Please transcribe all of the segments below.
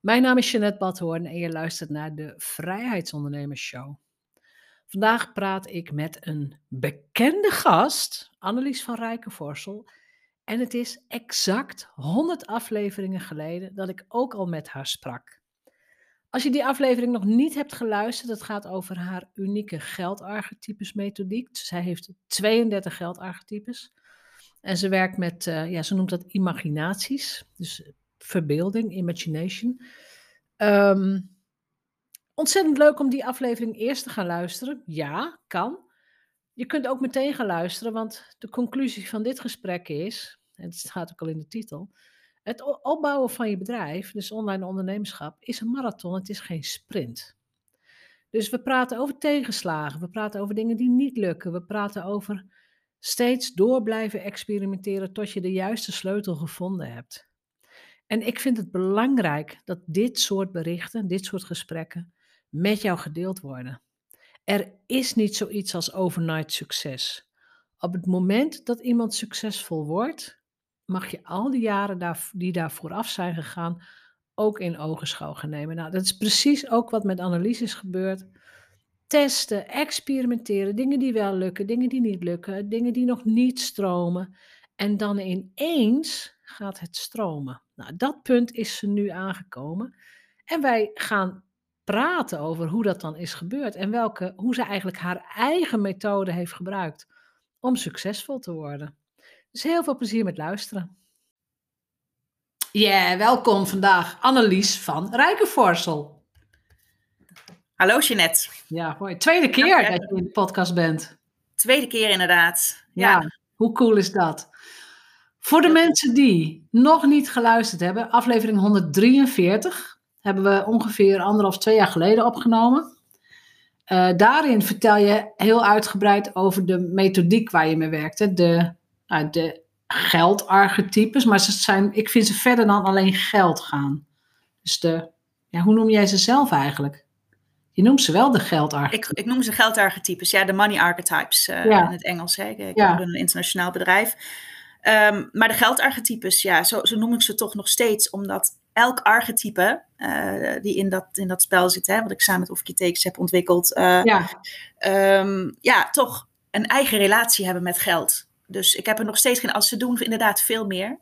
Mijn naam is Jeanette Badhoorn en je luistert naar de Vrijheidsondernemers Show. Vandaag praat ik met een bekende gast, Annelies van Rijkenvorsel. En het is exact 100 afleveringen geleden dat ik ook al met haar sprak. Als je die aflevering nog niet hebt geluisterd, het gaat over haar unieke geldarchetypes methodiek. Zij heeft 32 geldarchetypes. En ze werkt met, uh, ja, ze noemt dat imaginaties. Dus verbeelding, imagination. Ehm, ontzettend leuk om die aflevering eerst te gaan luisteren. Ja, kan. Je kunt ook meteen gaan luisteren, want de conclusie van dit gesprek is, en het staat ook al in de titel, het opbouwen van je bedrijf, dus online ondernemerschap, is een marathon, het is geen sprint. Dus we praten over tegenslagen, we praten over dingen die niet lukken, we praten over steeds door blijven experimenteren tot je de juiste sleutel gevonden hebt. En ik vind het belangrijk dat dit soort berichten, dit soort gesprekken met jou gedeeld worden. Er is niet zoiets als overnight succes. Op het moment dat iemand succesvol wordt, mag je al die jaren daar, die daar vooraf zijn gegaan ook in ogenschouw gaan nemen. Nou, dat is precies ook wat met analyses gebeurt. Testen, experimenteren, dingen die wel lukken, dingen die niet lukken, dingen die nog niet stromen. En dan ineens gaat het stromen. Nou, dat punt is ze nu aangekomen. En wij gaan praten over hoe dat dan is gebeurd en welke, hoe ze eigenlijk haar eigen methode heeft gebruikt om succesvol te worden. Dus heel veel plezier met luisteren. Ja, yeah, welkom vandaag Annelies van Rijkenvorsel. Hallo Jeanette. Ja, mooi. Tweede keer dat je in de podcast bent. Tweede keer inderdaad. Ja, ja. hoe cool is dat? Voor de mensen die nog niet geluisterd hebben, aflevering 143 hebben we ongeveer anderhalf, twee jaar geleden opgenomen. Uh, daarin vertel je heel uitgebreid over de methodiek waar je mee werkt. Hè? De, uh, de geldarchetypes, maar ze zijn, ik vind ze verder dan alleen geld gaan. Dus de, ja, hoe noem jij ze zelf eigenlijk? Je noemt ze wel de geldarchetypes. Ik, ik noem ze geldarchetypes, ja, de money archetypes uh, ja. in het Engels. Hè. Ik, ik ja. een internationaal bedrijf. Um, maar de geldarchetypes, ja, zo, zo, noem ik ze toch nog steeds, omdat elk archetype uh, die in dat, in dat spel zit, hè, wat ik samen met Ofkitekens heb ontwikkeld, uh, ja. Um, ja, toch een eigen relatie hebben met geld. Dus ik heb er nog steeds geen, als ze doen inderdaad veel meer.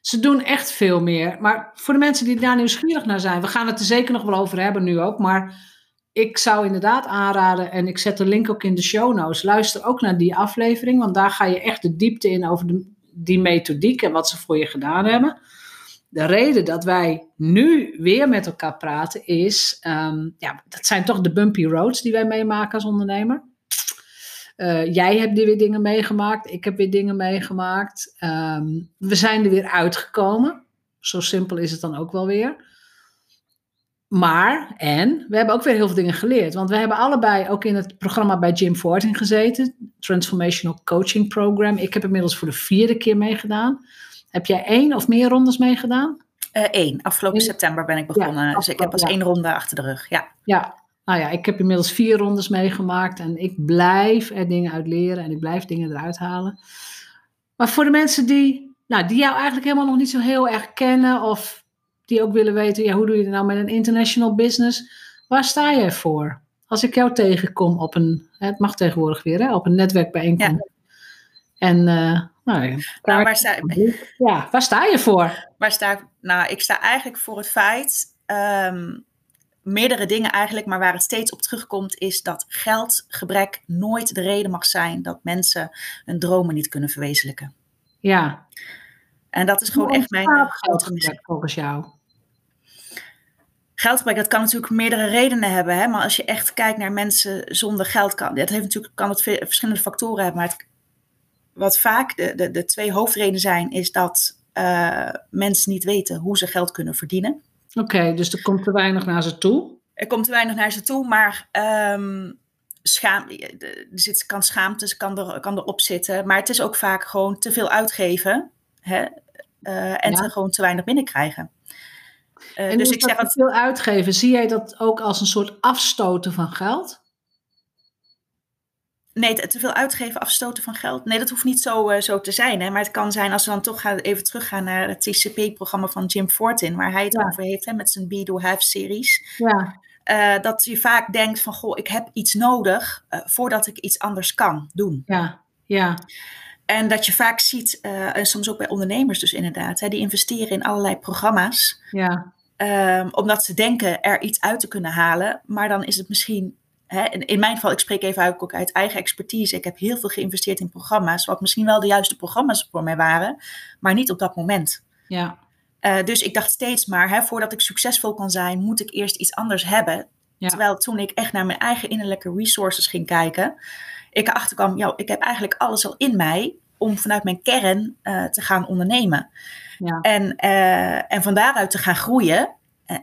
Ze doen echt veel meer. Maar voor de mensen die daar nieuwsgierig naar zijn, we gaan het er zeker nog wel over hebben nu ook, maar ik zou inderdaad aanraden, en ik zet de link ook in de show notes, luister ook naar die aflevering, want daar ga je echt de diepte in over de, die methodiek en wat ze voor je gedaan hebben. De reden dat wij nu weer met elkaar praten is, um, ja, dat zijn toch de bumpy roads die wij meemaken als ondernemer. Uh, jij hebt weer dingen meegemaakt, ik heb weer dingen meegemaakt. Um, we zijn er weer uitgekomen. Zo simpel is het dan ook wel weer. Maar, en, we hebben ook weer heel veel dingen geleerd. Want we hebben allebei ook in het programma bij Jim Fortin gezeten. Transformational Coaching Program. Ik heb inmiddels voor de vierde keer meegedaan. Heb jij één of meer rondes meegedaan? Eén. Uh, Afgelopen Eén. september ben ik begonnen. Ja, dus ik heb pas ja. één ronde achter de rug. Ja. ja, nou ja, ik heb inmiddels vier rondes meegemaakt. En ik blijf er dingen uit leren en ik blijf dingen eruit halen. Maar voor de mensen die, nou, die jou eigenlijk helemaal nog niet zo heel erg kennen... of die ook willen weten, ja, hoe doe je het nou met een international business? Waar sta jij voor? Als ik jou tegenkom op een, het mag tegenwoordig weer, hè, op een netwerkbijeenkomst. Ja. En uh, nou, nou, waar, sta, ja, waar sta je voor? Waar sta ik? Nou, ik sta eigenlijk voor het feit um, meerdere dingen eigenlijk, maar waar het steeds op terugkomt, is dat geldgebrek nooit de reden mag zijn dat mensen hun dromen niet kunnen verwezenlijken. Ja. En dat is gewoon echt mijn geldgebrek volgens jou. Geldgebrek, dat kan natuurlijk meerdere redenen hebben. Hè? Maar als je echt kijkt naar mensen zonder geld, kan, dat heeft natuurlijk, kan het verschillende factoren hebben. Maar het, wat vaak de, de, de twee hoofdredenen zijn, is dat uh, mensen niet weten hoe ze geld kunnen verdienen. Oké, dus er komt te weinig naar ze toe? Er komt te weinig naar ze toe, maar um, schaam, er zit, kan schaamte kan, er, kan erop zitten. Maar het is ook vaak gewoon te veel uitgeven hè? Uh, en te, gewoon te weinig binnenkrijgen. Uh, en dus ik zeg te veel uitgeven, zie jij dat ook als een soort afstoten van geld? Nee, te veel uitgeven, afstoten van geld. Nee, dat hoeft niet zo, uh, zo te zijn. Hè? Maar het kan zijn, als we dan toch gaan, even teruggaan naar het TCP-programma van Jim Fortin, waar hij het over heeft hè, met zijn Be Do Have-series. Ja. Uh, dat je vaak denkt van, goh, ik heb iets nodig voordat ik iets anders kan doen. Ja, ja. En dat je vaak ziet, en soms ook bij ondernemers dus inderdaad, hè, die investeren in allerlei programma's. Ja. Um, omdat ze denken er iets uit te kunnen halen, maar dan is het misschien Hè, in mijn geval, ik spreek even uit, ook uit eigen expertise. Ik heb heel veel geïnvesteerd in programma's, wat misschien wel de juiste programma's voor mij waren, maar niet op dat moment. Ja. Uh, dus ik dacht steeds maar, hè, voordat ik succesvol kan zijn, moet ik eerst iets anders hebben. Ja. Terwijl toen ik echt naar mijn eigen innerlijke resources ging kijken, ik erachter kwam, joh, ik heb eigenlijk alles al in mij om vanuit mijn kern uh, te gaan ondernemen. Ja. En, uh, en van daaruit te gaan groeien.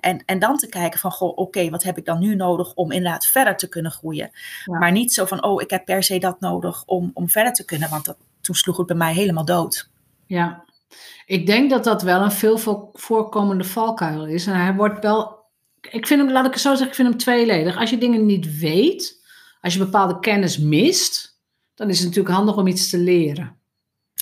En, en dan te kijken van, goh, oké, wat heb ik dan nu nodig om inderdaad verder te kunnen groeien? Maar niet zo van, oh, ik heb per se dat nodig om, om verder te kunnen, want dat, toen sloeg het bij mij helemaal dood. Ja, ik denk dat dat wel een veel voorkomende valkuil is. En hij wordt wel, ik vind hem, laat ik het zo zeggen, ik vind hem tweeledig. Als je dingen niet weet, als je bepaalde kennis mist, dan is het natuurlijk handig om iets te leren.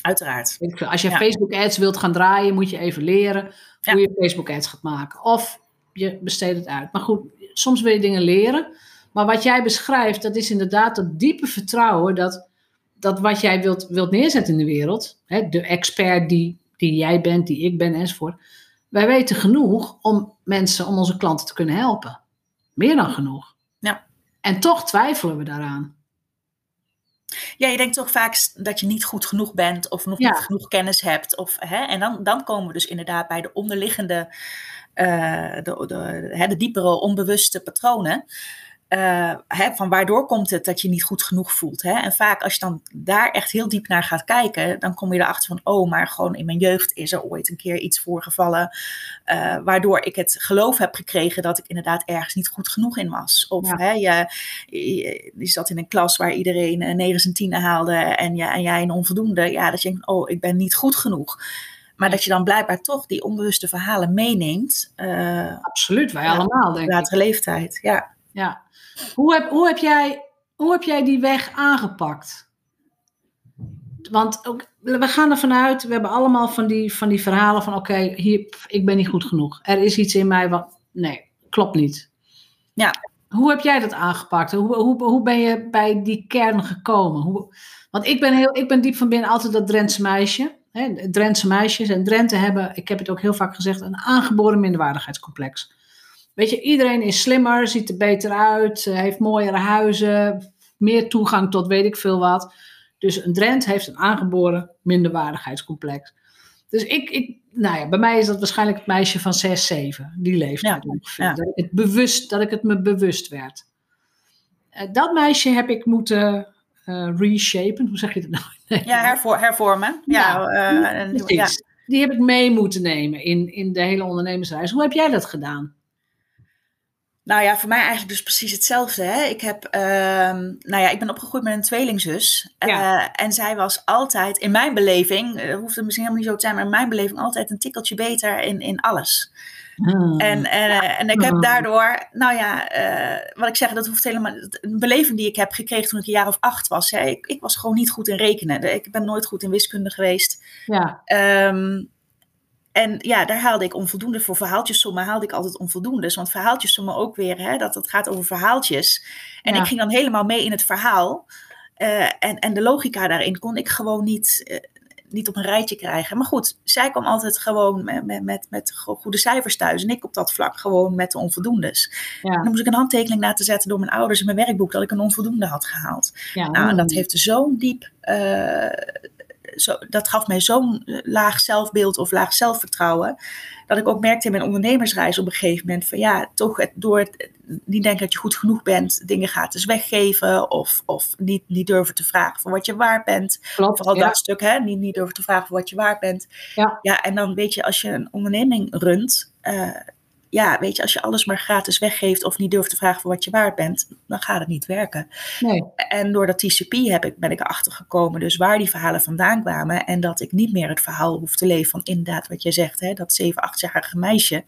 Uiteraard. Als je Facebook ads wilt gaan draaien, moet je even leren hoe je Facebook ads gaat maken. Of je besteedt het uit. Maar goed, soms wil je dingen leren. Maar wat jij beschrijft, dat is inderdaad dat diepe vertrouwen dat, dat wat jij wilt, wilt neerzetten in de wereld, hè, de expert die, die jij bent, die ik ben enzovoort. Wij weten genoeg om mensen, om onze klanten te kunnen helpen. Meer dan genoeg. Ja. En toch twijfelen we daaraan. Ja, je denkt toch vaak dat je niet goed genoeg bent of nog niet genoeg kennis hebt. Of, hè, en dan, dan komen we dus inderdaad bij de onderliggende, uh, de, de, hè, de diepere onbewuste patronen. Uh, hè, van waardoor komt het dat je niet goed genoeg voelt. Hè? En vaak als je dan daar echt heel diep naar gaat kijken, dan kom je erachter van, oh, maar gewoon in mijn jeugd is er ooit een keer iets voorgevallen, uh, waardoor ik het geloof heb gekregen dat ik inderdaad ergens niet goed genoeg in was. Of hè, je, je, je, zat in een klas waar iedereen uh, negen en tienen haalde en, ja, en jij een onvoldoende. Ja, dat je denkt, oh, ik ben niet goed genoeg. Maar dat je dan blijkbaar toch die onbewuste verhalen meeneemt. Absoluut, wij allemaal, denk ik. Latere leeftijd, ja. Ja, hoe heb, hoe heb, jij, hoe heb jij die weg aangepakt? Want ook, we gaan ervan uit, we hebben allemaal van die, van die verhalen van oké, hier, ik ben niet goed genoeg. Er is iets in mij wat, nee, klopt niet. Ja. Hoe heb jij dat aangepakt? Hoe, hoe, hoe ben je bij die kern gekomen? Hoe, want ik ben, heel, ik ben diep van binnen altijd dat Drentse meisje. Hè, Drentse meisjes en Drenthe hebben, ik heb het ook heel vaak gezegd, een aangeboren minderwaardigheidscomplex. Weet je, iedereen is slimmer, ziet er beter uit, eh, heeft mooiere huizen, meer toegang tot weet ik veel wat. Dus een Drent heeft een aangeboren minderwaardigheidscomplex. Dus ik, ik, nou ja, bij mij is dat waarschijnlijk het meisje van 6, 7, die leeftijd ja, ongeveer. Dat, ik het bewust, dat ik het me bewust werd. Uh, dat meisje heb ik moeten uh, reshapen, hoe zeg je dat nou? Nee. Ja, hervor, hervormen. Ja, uh, ja, Die heb ik mee moeten nemen in, in de hele ondernemersreis. Hoe heb jij dat gedaan? Nou ja, voor mij eigenlijk dus precies hetzelfde. Hè? Ik, heb, uh, nou ja, ik ben opgegroeid met een tweelingzus. Uh, en zij was altijd, in mijn beleving, uh, hoeft het misschien helemaal niet zo te zijn, maar in mijn beleving altijd een tikkeltje beter in, in alles. Hmm. En, en, uh, en ik heb hmm. daardoor, nou ja, wat ik zeg, dat hoeft helemaal. Een beleving die ik heb gekregen toen ik een jaar of acht was. Hè? Ik, ik was gewoon niet goed in rekenen. Ik ben nooit goed in wiskunde geweest. Ja. Um, en ja, daar haalde ik onvoldoende. Voor verhaaltjessommen haalde ik altijd onvoldoende. Want verhaaltjessommen ook weer, hè, dat het gaat over verhaaltjes. En ik ging dan helemaal mee in het verhaal. Uh, en, en de logica daarin kon ik gewoon niet, uh, niet op een rijtje krijgen. Maar goed, zij kwam altijd gewoon met, met, met, goede cijfers thuis. En ik op dat vlak gewoon met de onvoldoendes. Ja. dan moest ik een handtekening laten zetten door mijn ouders in mijn werkboek dat ik een onvoldoende had gehaald. Ja, nou, en dat heeft zo'n diep. Uh, zo, dat gaf mij zo'n laag zelfbeeld of laag zelfvertrouwen dat ik ook merkte in mijn ondernemersreis op een gegeven moment van ja, toch het, door het, niet denken dat je goed genoeg bent, dingen gratis weggeven of, of niet, niet durven te vragen voor wat je waard bent. Klopt, Vooral dat stuk, hè, niet, niet durven te vragen voor wat je waard bent. Ja. ja, en dan weet je, als je een onderneming runt, uh, ja, weet je, als je alles maar gratis weggeeft of niet durft te vragen voor wat je waard bent, dan gaat het niet werken. Nee. En door dat TCP heb ik, ben ik erachter gekomen, dus waar die verhalen vandaan kwamen en dat ik niet meer het verhaal hoef te leven van inderdaad wat je zegt, hè, dat 7, 8-jarige meisje.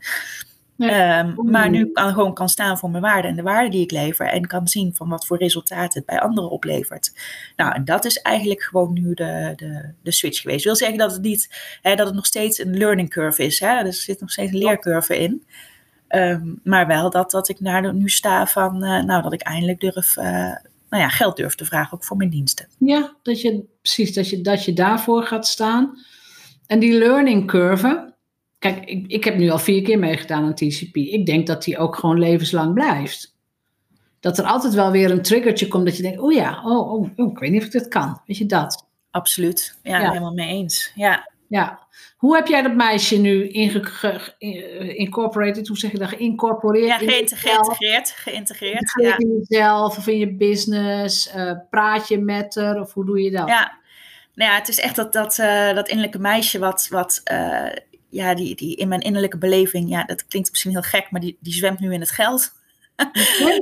Ehm, maar nu kan, gewoon kan staan voor mijn waarde en de waarde die ik lever en kan zien van wat voor resultaten het bij anderen oplevert. Nou, en dat is eigenlijk gewoon nu de, de, de switch geweest. Ik wil zeggen dat het niet, hè, dat het nog steeds een learning curve is. Hè? Dus er zit nog steeds een leercurve in. Ehm, maar wel dat, dat ik naar nu sta van, uh, nou, dat ik eindelijk durf, uh, nou ja, geld durf te vragen ook voor mijn diensten. Ja, dat je, precies, dat je, dat je daarvoor gaat staan. En die learning curve, kijk, ik, ik heb nu al vier keer meegedaan aan TCP. Ik denk dat die ook gewoon levenslang blijft. Dat er altijd wel weer een triggertje komt dat je denkt, oh ja, oh, oh, oh ik weet niet of ik dit kan. Weet je dat? Absoluut, ja, ja. helemaal mee eens. Ja. Ja, hoe heb jij dat meisje nu incorporated, hoe zeg je dat, geïncorporeerd? Ja, geïntegreerd. Geïntegreerd, ja. In jezelf of in je business? Uh, praat je met haar of hoe doe je dat? Ja, nou ja, het is echt dat, dat, uh, dat innerlijke meisje wat, wat uh, ja, die, die in mijn innerlijke beleving, ja, dat klinkt misschien heel gek, maar die, die zwemt nu in het geld.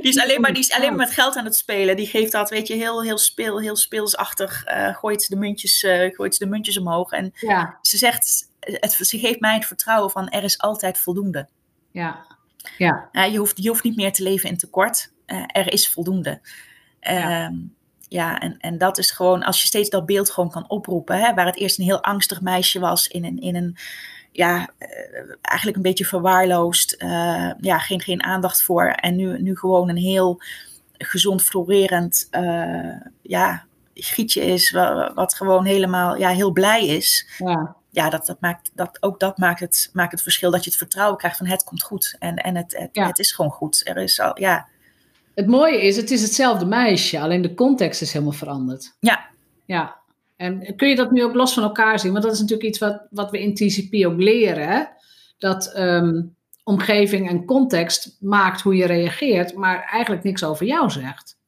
Die, is alleen maar, die is alleen maar met geld aan het spelen. Die geeft dat, weet je, heel, heel, speel, heel speelsachtig. Uh, gooit, de muntjes, uh, gooit de muntjes omhoog. En ja. ze zegt, het, ze geeft mij het vertrouwen van er is altijd voldoende. Ja. Ja. Uh, je, hoeft, je hoeft niet meer te leven in tekort. er is voldoende. Ja. Ehm, ja, en, en dat is gewoon, als je steeds dat beeld gewoon kan oproepen, hè, waar het eerst een heel angstig meisje was in een, in een ja, eh, eigenlijk een beetje verwaarloosd. Uh, ja, geen, geen aandacht voor. En nu, nu gewoon een heel gezond, florerend uh, ja, gietje is. Wat, gewoon helemaal ja, heel blij is. Ja, ja dat, dat maakt, dat, ook dat maakt het, maakt het verschil. Dat je het vertrouwen krijgt van het komt goed. En, en het, het, het is gewoon goed. Er is al, ja. Het mooie is, het is hetzelfde meisje. Alleen de context is helemaal veranderd. Ja. Ja, en kun je dat nu ook los van elkaar zien? Want dat is natuurlijk iets wat, wat we in TCP ook leren. Hè? Dat ehm, omgeving en context maakt hoe je reageert, maar eigenlijk niks over jou zegt.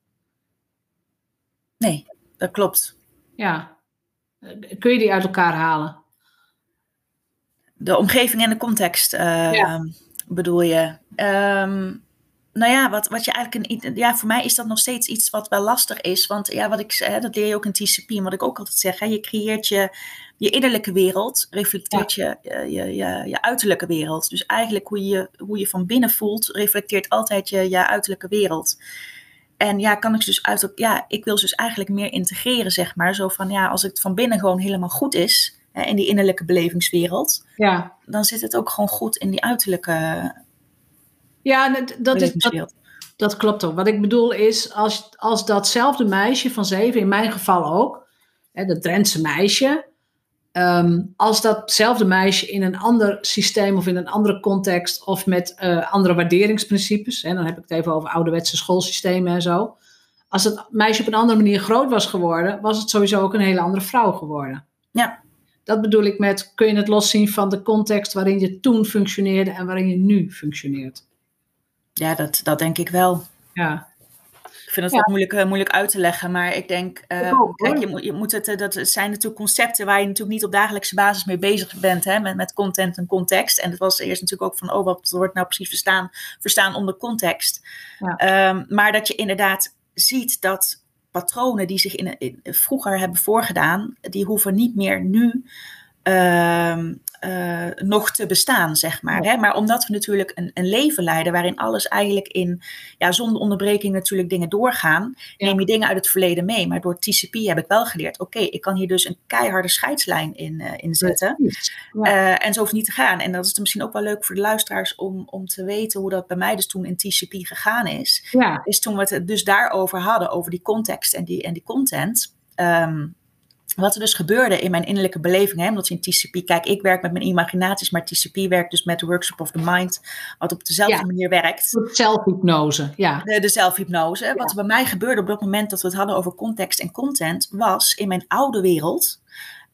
Nee, dat klopt. Ja. Kun je die uit elkaar halen? De omgeving en de context uh, bedoel je? Um, nou ja, wat, wat je eigenlijk een, ja, voor mij is dat nog steeds iets wat wel lastig is. Want ja, wat ik hè, dat leer je ook in TCP, wat ik ook altijd zeg, hè, je creëert je, je innerlijke wereld, reflecteert je, je, je, je, uiterlijke wereld. Dus eigenlijk hoe je, hoe je van binnen voelt, reflecteert altijd je, je uiterlijke wereld. En ja, kan ik dus uit, ja, ik wil dus eigenlijk meer integreren, zeg maar. Zo van ja, als het van binnen gewoon helemaal goed is, hè, in die innerlijke belevingswereld, ja. dan zit het ook gewoon goed in die uiterlijke ja, dat, is, dat, dat, klopt ook. Wat ik bedoel is, als, als datzelfde meisje van zeven, in mijn geval ook, hè, dat Drentse meisje, ehm, als datzelfde meisje in een ander systeem of in een andere context of met uh, andere waarderingsprincipes, hè, dan heb ik het even over ouderwetse schoolsystemen en zo. Als het meisje op een andere manier groot was geworden, was het sowieso ook een hele andere vrouw geworden. Ja. Dat bedoel ik met, kun je het loszien van de context waarin je toen functioneerde en waarin je nu functioneert. Ja, dat, dat denk ik wel. Ja. Ik vind het ook moeilijk, uh, moeilijk uit te leggen, maar ik denk, uh, kijk, je, moet, je moet het, eh, dat zijn natuurlijk concepten waar je natuurlijk niet op dagelijkse basis mee bezig bent, hè, met, met content en context. En het was eerst natuurlijk ook van, oh, wat wordt nou precies verstaan, verstaan onder context. Ja. Um, maar dat je inderdaad ziet dat patronen die zich in, in, vroeger hebben voorgedaan, die hoeven niet meer nu uh, uh, nog te bestaan, zeg maar. Hè? Maar omdat we natuurlijk een, een, leven leiden waarin alles eigenlijk in, ja, zonder onderbreking natuurlijk dingen doorgaan, neem je dingen uit het verleden mee. Maar door TCP heb ik wel geleerd, oké, ik kan hier dus een keiharde scheidslijn in, uh, in zetten. Ja. en zo hoeft niet te gaan. En dat is misschien ook wel leuk voor de luisteraars om, om te weten hoe dat bij mij dus toen in TCP gegaan is. Ja. Is toen we het dus daarover hadden, over die context en die, en die content. Um, wat er dus gebeurde in mijn innerlijke beleving, hè, omdat in TCP, kijk, ik werk met mijn imaginaties, maar TCP werkt dus met de workshop of the mind, wat op dezelfde manier werkt. Zelfhypnose, ja. De, de zelfhypnose. Wat er bij mij gebeurde op dat moment dat we het hadden over context en content, was in mijn oude wereld,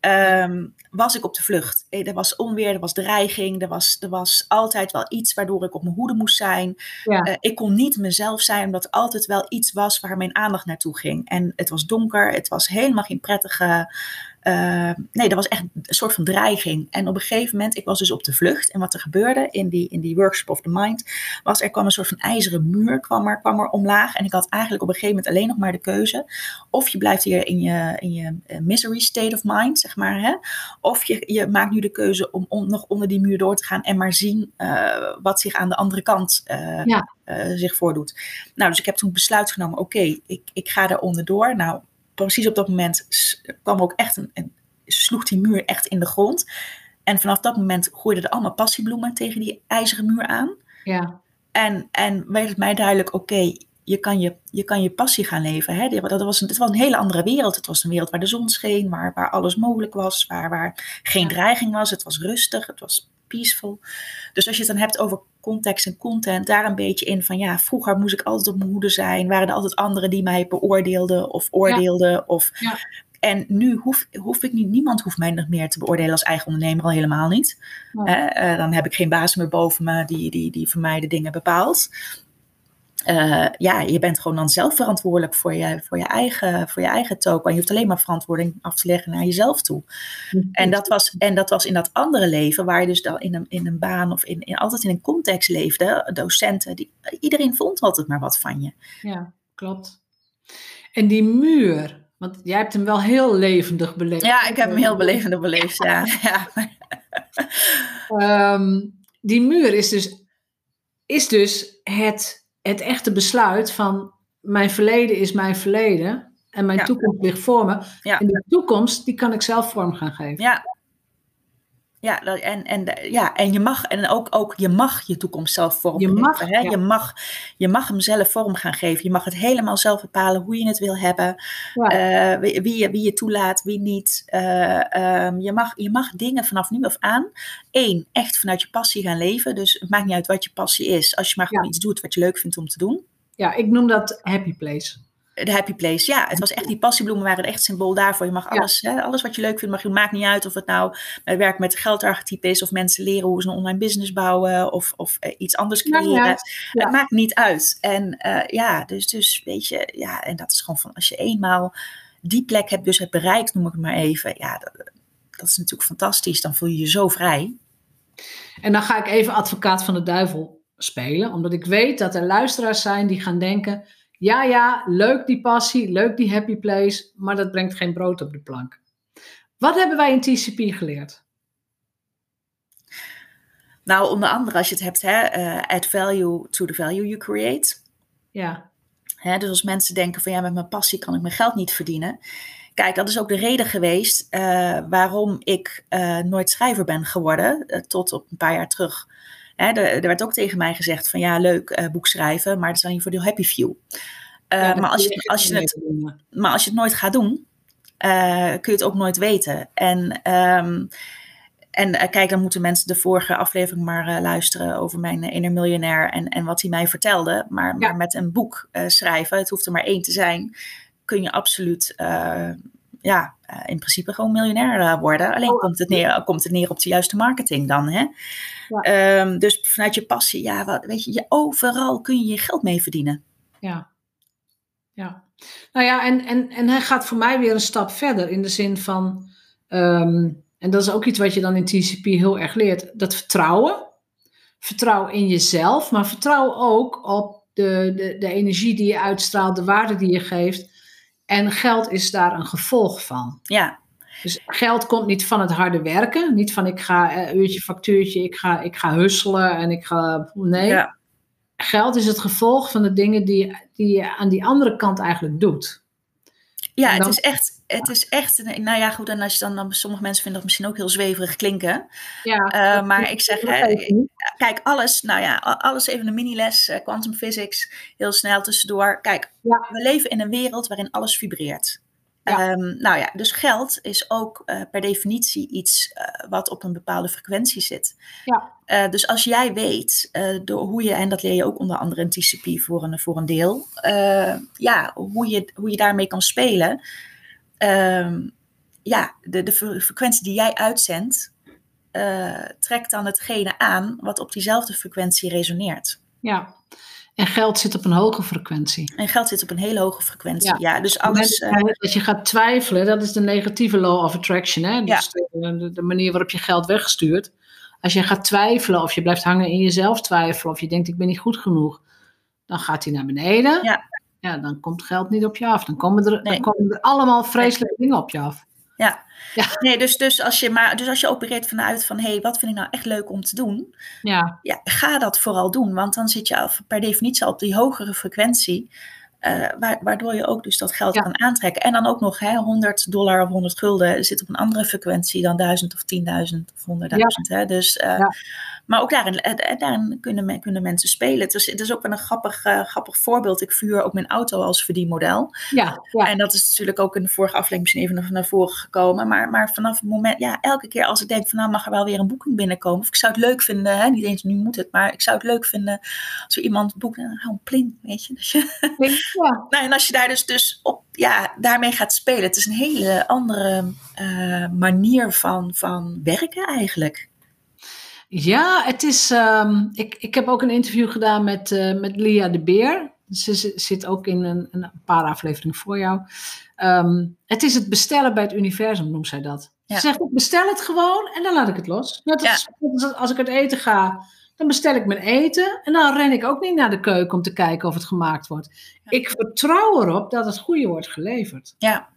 Ehm, was ik op de vlucht. Eh, er was onweer, er was dreiging, er was, er was altijd wel iets waardoor ik op mijn hoede moest zijn. Ja. Eh, ik kon niet mezelf zijn, omdat er altijd wel iets was waar mijn aandacht naartoe ging. En het was donker, het was helemaal geen prettige uh, nee, dat was echt een soort van dreiging. En op een gegeven moment, ik was dus op de vlucht. En wat er gebeurde in die, in die workshop of the mind, was er kwam een soort van ijzeren muur kwam er, kwam er omlaag. En ik had eigenlijk op een gegeven moment alleen nog maar de keuze. Of je blijft hier in je, in je eh, misery state of mind, zeg maar. Hè? Of je, je maakt nu de keuze om nog onder die muur door te gaan en maar zien uh, wat zich aan de andere kant uh, ja. zich voordoet. Nou, dus ik heb toen besluit genomen, oké, ik, ik ga er onderdoor. Nou, precies op dat moment kwam ook echt een, een, sloeg die muur echt in de grond. En vanaf dat moment groeiden er allemaal passiebloemen tegen die ijzeren muur aan. Ja. En, en werd het mij duidelijk, oké, je, kan je, je kan je passie gaan leven. Hè? Dat was een, het was een hele andere wereld. Het was een wereld waar de zon scheen, waar, waar alles mogelijk was, waar, waar geen dreiging was. Het was rustig, het was peaceful. Dus als je het dan hebt over context en content, daar een beetje in van ja, vroeger moest ik altijd op mijn hoede zijn, waren er altijd anderen die mij beoordeelden of oordeelden. Of, ja. En nu hoef, hoef ik niet, niemand hoeft mij nog meer te beoordelen als eigen ondernemer, al helemaal niet. Uh, dan heb ik geen baas meer boven me die, die, die voor mij de dingen bepaalt. Uh, ja, je bent gewoon dan zelf verantwoordelijk voor je, voor je, eigen, voor je eigen token. Je hoeft alleen maar verantwoording af te leggen naar jezelf toe. En dat was, en dat was in dat andere leven, waar je dus dan in een, in een baan of in, in, altijd in een context leefde, docenten, die, iedereen vond altijd maar wat van je. Ja, klopt. En die muur, want jij hebt hem wel heel levendig beleefd. Ja, ik heb hem heel belevendig beleefd, ja. ja. um, die muur is dus, is dus het het echte besluit van mijn verleden is mijn verleden en mijn toekomst ligt voor me. En de toekomst, die kan ik zelf vorm gaan geven. Ja, ja, en, en, ja, en je mag, en ook, ook je mag je toekomst zelf vormgeven. Je mag, hè? Je, mag, je mag hem zelf vorm gaan geven. Je mag het helemaal zelf bepalen hoe je het wil hebben. Uh, wie, wie, je, wie je toelaat, wie niet. Uh, um, je, mag, je mag dingen vanaf nu af aan. Eén, echt vanuit je passie gaan leven. Dus het maakt niet uit wat je passie is. Als je maar gewoon iets doet wat je leuk vindt om te doen. Ja, ik noem dat happy place de happy place. Ja, het was echt, die passiebloemen waren echt symbool daarvoor. Je mag alles, hè, alles wat je leuk vindt, mag je, maakt niet uit of het nou het werk met geldarchetype is, of mensen leren hoe ze een online business bouwen, of, of uh, iets anders creëren. Ja. Het maakt niet uit. En uh, ja, dus, dus weet je, ja, en dat is gewoon van als je eenmaal die plek hebt, dus bereikt, noem ik het maar even, ja, dat, dat is natuurlijk fantastisch. Dan voel je je zo vrij. En dan ga ik even advocaat van de duivel spelen, omdat ik weet dat er luisteraars zijn die gaan denken ja, ja, leuk die passie, leuk die happy place, maar dat brengt geen brood op de plank. Wat hebben wij in TCP geleerd? Nou, onder andere als je het hebt, hè, uh, add value to the value you create. Ja. Hè, dus als mensen denken van ja, met mijn passie kan ik mijn geld niet verdienen. Kijk, dat is ook de reden geweest uh, waarom ik uh, nooit schrijver ben geworden, tot op een paar jaar terug. Hè, er, werd ook tegen mij gezegd van ja, leuk uh, boek schrijven, maar dat is dan voor de happy few. Uh, maar, als je, als je het, maar als je het nooit gaat doen, uh, kun je het ook nooit weten. En, um, en kijk, dan moeten mensen de vorige aflevering maar luisteren over mijn inner miljonair en, en wat hij mij vertelde. Maar, ja. maar met een boek schrijven, het hoeft er maar één te zijn, kun je absoluut ja, uh, in principe gewoon miljonair uh, worden. Alleen oh, komt, het neer, komt het neer op de juiste marketing dan. Hè? Ja. Um, dus vanuit je passie, ja, wat, weet je, je, overal kun je je geld mee verdienen. Ja, ja. Nou ja, en, en, en hij gaat voor mij weer een stap verder in de zin van, um, en dat is ook iets wat je dan in TCP heel erg leert, dat vertrouwen. Vertrouw in jezelf, maar vertrouw ook op de, de, de energie die je uitstraalt, de waarde die je geeft. En geld is daar een gevolg van. Ja. Dus geld komt niet van het harde werken. Niet van ik ga uh, uurtje, factuurtje, ik ga, ik ga husselen en ik ga. Nee. Ja. Geld is het gevolg van de dingen die, die je aan die andere kant eigenlijk doet. Ja, het is echt, het is echt, nou ja, goed, en als je dan, dan sommige mensen vinden dat misschien ook heel zweverig klinken. Ja. Uh, maar ik zeg, uh, kijk, alles, nou ja, alles even een mini-les, uh, quantum physics, heel snel tussendoor. Kijk, ja. we leven in een wereld waarin alles vibreert. Ehm, nou ja, dus geld is ook uh, per definitie iets uh, wat op een bepaalde frequentie zit. Ja. Uh, dus als jij weet door hoe je, en dat leer je ook onder andere in TCP voor een, voor een deel, ja, hoe je, hoe je daarmee kan spelen. Um, ja, de, de frequentie die jij uitzendt, trekt dan hetgene aan wat op diezelfde frequentie resoneert. Ja, en geld zit op een hoge frequentie. En geld zit op een hele hoge frequentie, ja. dus alles... Uh, als je gaat twijfelen, dat is de negatieve law of attraction. Hè? Dus de, de, manier waarop je geld wegstuurt. Als je gaat twijfelen of je blijft hangen in jezelf twijfelen... of je denkt, ik ben niet goed genoeg... dan gaat hij naar beneden. Ja. ja dan komt geld niet op je af. Dan komen er, dan komen er allemaal vreselijke dingen op je af. Ja. ja. Nee, dus, dus, als je maar, dus als je opereert vanuit van hé, hey, wat vind ik nou echt leuk om te doen? Ja. ja. Ga dat vooral doen, want dan zit je per definitie al op die hogere frequentie. Uh, waardoor je ook dus dat geld kan aantrekken. En dan ook nog hè, 100 dollar of 100 gulden zit op een andere frequentie dan 1000 of 10.000 of 100.000. Hè? Dus uh, maar ook daarin, eh, eh, daarin kunnen, kunnen mensen spelen. Het is, het is ook wel een grappig, uh, grappig voorbeeld. Ik vuur ook mijn auto als verdienmodel. Ja, ja. En dat is natuurlijk ook in de vorige aflevering misschien even naar voren gekomen. Maar, maar vanaf het moment, ja, elke keer als ik denk van nou mag er wel weer een boeking binnenkomen. Of ik zou het leuk vinden, hè, niet eens nu moet het, maar ik zou het leuk vinden als er iemand boekt. Een pling, weet je. Dus je ja. nou, en als je daar dus, dus op, ja, daarmee gaat spelen. Het is een hele andere uh, manier van, van werken eigenlijk. Ja, het is. Um, ik, ik heb ook een interview gedaan met, uh, met Lia de Beer. Ze zit ook in een, een paar afleveringen voor jou. Um, het is het bestellen bij het universum, noemt zij dat. Ja. Ze zegt: ik bestel het gewoon en dan laat ik het los. Net als, ja. als ik uit eten ga, dan bestel ik mijn eten en dan ren ik ook niet naar de keuken om te kijken of het gemaakt wordt. Ja. Ik vertrouw erop dat het goede wordt geleverd. Ja.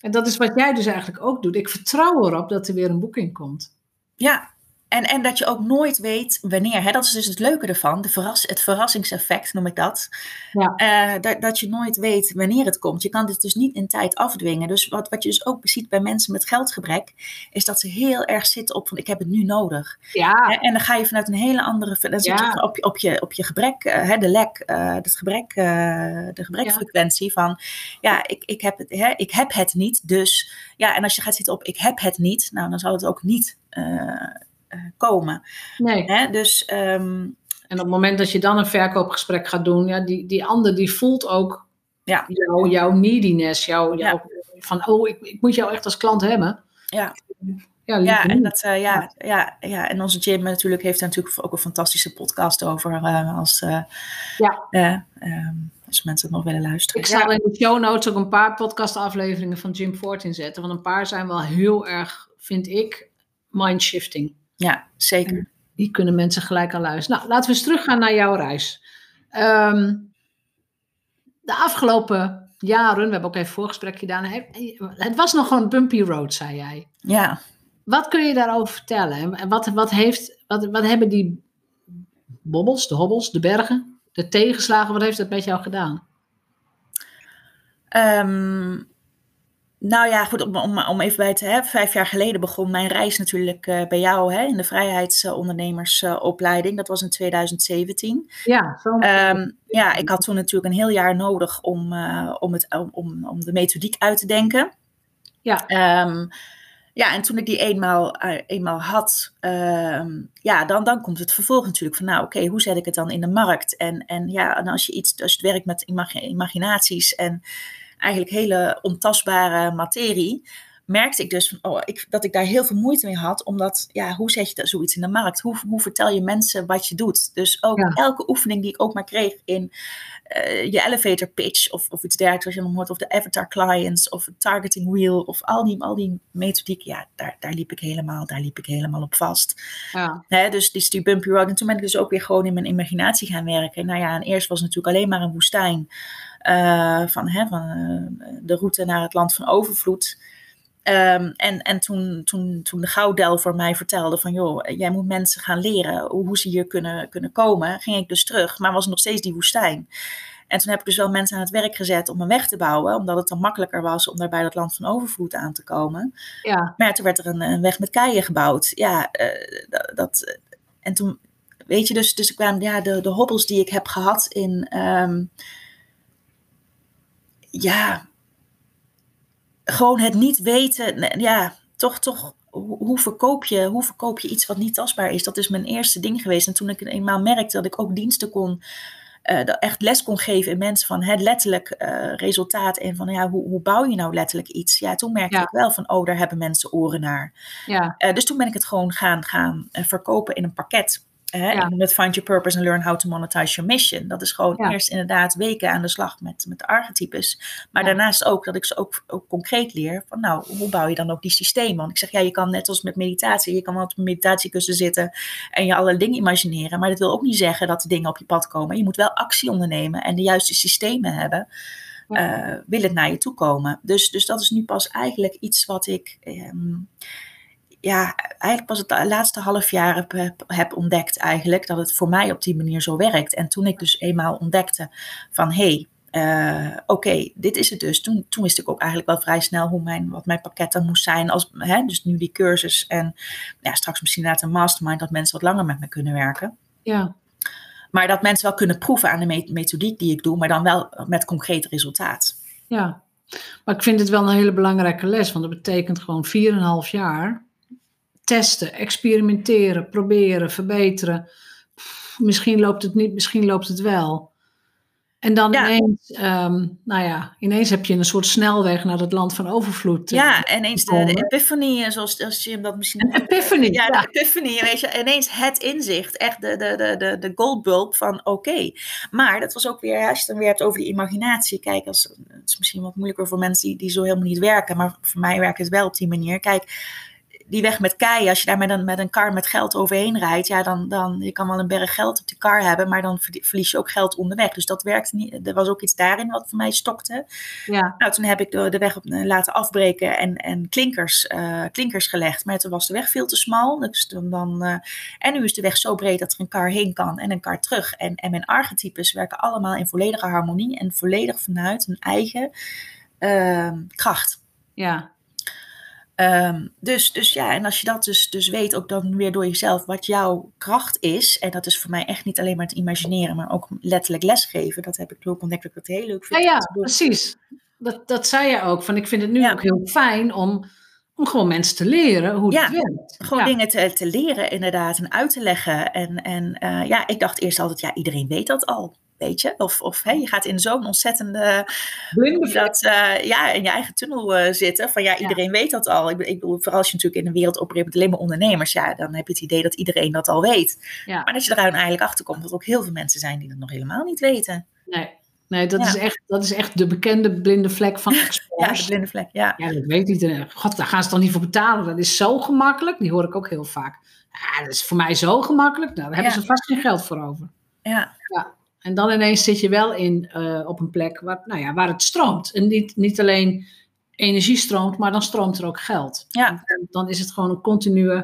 En dat is wat jij dus eigenlijk ook doet. Ik vertrouw erop dat er weer een boeking komt. Ja, en, en dat je ook nooit weet wanneer. Hè? Dat is dus het leuke ervan. De verras, het verrassingseffect noem ik dat. Ja. Uh, dat. Dat je nooit weet wanneer het komt. Je kan dit dus niet in tijd afdwingen. Dus wat, wat je dus ook ziet bij mensen met geldgebrek. Is dat ze heel erg zitten op van ik heb het nu nodig. Ja. En dan ga je vanuit een hele andere. Dan zit je op, op, je, op je gebrek. Uh, hè, de lek. Uh, het gebrek, de gebrekfrequentie ja. van. Ja, ik, ik, heb het, hè, ik heb het niet. Dus ja, en als je gaat zitten op ik heb het niet. Nou, dan zal het ook niet komen. Nee. Hè? Dus, um, en op het moment dat je dan een verkoopgesprek gaat doen, ja, die, die ander die voelt ook ja. jouw, jouw neediness, jouw, jouw ja. van oh, ik, ik moet jou echt als klant hebben. Ja. Ja, ja, en dat, uh, ja, ja. Ja, en onze Jim natuurlijk heeft daar natuurlijk ook een fantastische podcast over. Uh, als, uh, ja. Um, als mensen het nog willen luisteren. Ik zal in de show notes ook een paar podcastafleveringen van Jim Ford inzetten. Want een paar zijn wel heel erg, vind ik, mindshifting. Ja, zeker. En die kunnen mensen gelijk aan luisteren. Nou, laten we eens teruggaan naar jouw reis. Um, de afgelopen jaren, we hebben ook even voorgesprek gedaan. Het was nog gewoon bumpy road, zei jij. Ja. Wat kun je daarover vertellen? En wat, wat, heeft, wat, wat hebben die bobbels, de hobbels, de bergen, de tegenslagen, wat heeft dat met jou gedaan? Um, nou ja, goed, om, om, om even bij te hebben. Vijf jaar geleden begon mijn reis natuurlijk uh, bij jou hè, in de vrijheidsondernemersopleiding. Uh, dat was in 2017. Ja, zo. Um, ja, ik had toen natuurlijk een heel jaar nodig om, uh, om, het, om, om de methodiek uit te denken. Ja. Um, ja, en toen ik die eenmaal, eenmaal had, um, ja, dan, dan komt het vervolg natuurlijk van, nou oké, okay, hoe zet ik het dan in de markt? En, en ja, en als je iets, als je werkt met imaginaties en eigenlijk hele ontastbare materie, merkte ik dus van, oh, ik, dat ik daar heel veel moeite mee had. Omdat, ja, hoe zet je dat, zoiets in de markt? Hoe, hoe vertel je mensen wat je doet? Dus ook ja. elke oefening die ik ook maar kreeg in uh, je elevator pitch of, of iets dergelijks, als je dan hoort, of de avatar clients of het targeting wheel of al die, al die methodiek, ja, daar, daar liep ik helemaal, daar liep ik helemaal op vast. Ja. Hè, dus die, die bumpy road. En toen ben ik dus ook weer gewoon in mijn imaginatie gaan werken. Nou ja, en eerst was het natuurlijk alleen maar een woestijn. Uh, van, hè, van uh, de route naar het land van overvloed. Um, en en toen, toen, toen de Gouddel voor mij vertelde van joh, jij moet mensen gaan leren hoe, hoe ze hier kunnen, kunnen komen, ging ik dus terug, maar was nog steeds die woestijn. En toen heb ik dus wel mensen aan het werk gezet om een weg te bouwen, omdat het dan makkelijker was om daar bij dat land van overvloed aan te komen. Ja. Maar toen werd er een, een weg met keien gebouwd. Ja, uh, dat, dat, en toen, weet je, dus, dus ik kwam, ja, de, de hobbels die ik heb gehad in, um, ja, gewoon het niet weten, ja, toch, toch, hoe verkoop, je, hoe verkoop je iets wat niet tastbaar is? Dat is mijn eerste ding geweest. En toen ik eenmaal merkte dat ik ook diensten kon, uh, echt les kon geven in mensen van het letterlijk uh, resultaat en van ja, hoe, hoe bouw je nou letterlijk iets? Ja, toen merkte ik wel van, oh, daar hebben mensen oren naar. Ja. Uh, dus toen ben ik het gewoon gaan, gaan verkopen in een pakket. Hè, ja. Find Your Purpose and Learn How to Monetize Your Mission. Dat is gewoon eerst inderdaad weken aan de slag met, met de archetypes. Maar daarnaast ook dat ik ze ook, ook concreet leer van nou, hoe bouw je dan ook die systemen? Want ik zeg ja, je kan net als met meditatie, je kan wel op een meditatiekussen zitten en je alle dingen imagineren. Maar dat wil ook niet zeggen dat de dingen op je pad komen. Je moet wel actie ondernemen en de juiste systemen hebben. Uh, wil het naar je toe komen. Dus, dus dat is nu pas eigenlijk iets wat ik. Um, ja, eigenlijk pas het laatste half jaar heb, heb, ontdekt eigenlijk dat het voor mij op die manier zo werkt. En toen ik dus eenmaal ontdekte van hé, hey, uh, oké, dit is het dus. Toen, toen wist ik ook eigenlijk wel vrij snel hoe mijn, wat mijn pakket dan moest zijn. Als, hè, dus nu die cursus en ja, straks misschien inderdaad een mastermind, dat mensen wat langer met me kunnen werken. Ja. Maar dat mensen wel kunnen proeven aan de methodiek die ik doe, maar dan wel met concreet resultaat. Ja, maar ik vind het wel een hele belangrijke les, want dat betekent gewoon 4,5 jaar testen, experimenteren, proberen, verbeteren. misschien loopt het niet, misschien loopt het wel. En dan ineens, ehm, nou ja, ineens heb je een soort snelweg naar het land van overvloed. Eh, ja, ineens de, de epiphany, zoals als je dat misschien... Een epiphany, ja. de epiphany, weet je, ineens het inzicht, echt de, de, de, de, de goldbulb van oké. Maar dat was ook weer, als je het dan weer hebt over die imaginatie, kijk, als, het is misschien wat moeilijker voor mensen die, die zo helemaal niet werken, maar voor mij werkt het wel op die manier. Kijk, die weg met kei, als je daar met een, met een kar met geld overheen rijdt, ja, dan, dan je kan wel een berg geld op die kar hebben, maar dan verlies je ook geld onderweg. Dus dat werkte niet. Er was ook iets daarin wat voor mij stokte. Ja. Nou, toen heb ik de, de weg op, eh, laten afbreken en, en klinkers, uh, klinkers gelegd. Maar toen was de weg veel te smal. Dus dan, dan, uh, en nu is de weg zo breed dat er een kar heen kan en een kar terug. En, en mijn archetypes werken allemaal in volledige harmonie en volledig vanuit hun eigen uh, kracht. Ja, Um, dus, dus ja, en als je dat dus, dus weet, ook dan weer door jezelf, wat jouw kracht is. En dat is voor mij echt niet alleen maar het imagineren, maar ook letterlijk lesgeven. Dat heb ik ook ontdekt dat ik heel leuk vind. Ja, ja precies. Dat, dat zei je ook. Van, ik vind het nu ook heel fijn om, om gewoon mensen te leren hoe het werkt. Gewoon dingen te, te leren inderdaad en uit te leggen. En, en uh, ja, ik dacht eerst altijd, ja, iedereen weet dat al weet je. Of, of hey, je gaat in zo'n ontzettende... Dat, uh, ja, in je eigen tunnel uh, zitten. Van ja, iedereen weet dat al. Ik, ik bedoel, vooral als je natuurlijk in een wereld opereert met alleen maar ondernemers. Ja, dan heb je het idee dat iedereen dat al weet. Ja. Maar dat je er eigenlijk achter komt dat er ook heel veel mensen zijn die dat nog helemaal niet weten. Nee. Nee, dat, is echt, dat is echt de bekende blinde vlek van experts. ja, de blinde vlek, ja. Ja, dat weet iedereen. God, daar gaan ze toch niet voor betalen. Dat is zo gemakkelijk. Die hoor ik ook heel vaak. Ja, dat is voor mij zo gemakkelijk. Nou, daar hebben ze vast geen geld voor over. Ja. ja. En dan ineens zit je wel in, uh, op een plek waar, nou ja, waar het stroomt. En niet, niet alleen energie stroomt, maar dan stroomt er ook geld. Ja. En dan is het gewoon een continue,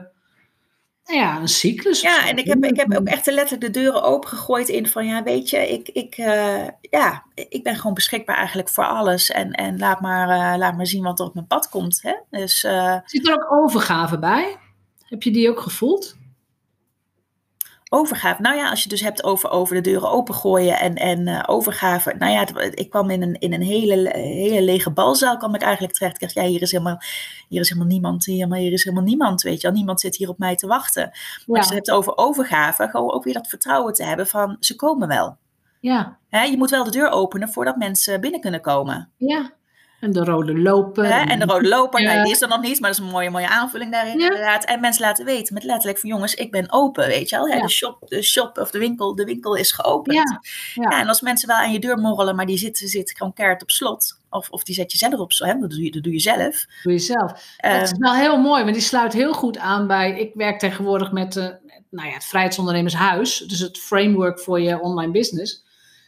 nou ja, een cyclus. Ja, en ik heb, ik heb ook echt letterlijk de deuren opengegooid in van, ja, weet je, ik, ik, uh, ja, ik ben gewoon beschikbaar eigenlijk voor alles. En, en laat, maar, uh, laat maar zien wat er op mijn pad komt. Hè? Dus, Zit er ook overgave bij? Heb je die ook gevoeld? Overgave. Nou ja, als je dus hebt over, over de deuren opengooien en, en uh, overgave. Nou ja, ik kwam in een, in een hele, hele lege balzaal, kwam ik eigenlijk terecht. Ik dacht, ja, hier is helemaal, hier is helemaal niemand, hier, hier is helemaal niemand, weet je wel. Niemand zit hier op mij te wachten. Maar als je het hebt over overgave, gewoon ook weer dat vertrouwen te hebben van, ze komen wel. Ja. Je moet wel de deur openen voordat mensen binnen kunnen komen. Ja. En de rode loper. en de rode loper, nee, die is er nog niet, maar dat is een mooie, mooie aanvulling daarin inderdaad. En mensen laten weten met letterlijk van jongens, ik ben open, weet je wel. De, shop, de shop of de winkel, de winkel is geopend. Ja. en als mensen wel aan je deur morrelen, maar die zitten, zitten gewoon keert op slot. Of, of die zet je zelf op slot, dat doe je, dat doe je zelf. Doe je zelf. Uh, dat is wel heel mooi, want die sluit heel goed aan bij, ik werk tegenwoordig met uh, nou ja, het Vrijheidsondernemershuis. Dus het framework voor je online business.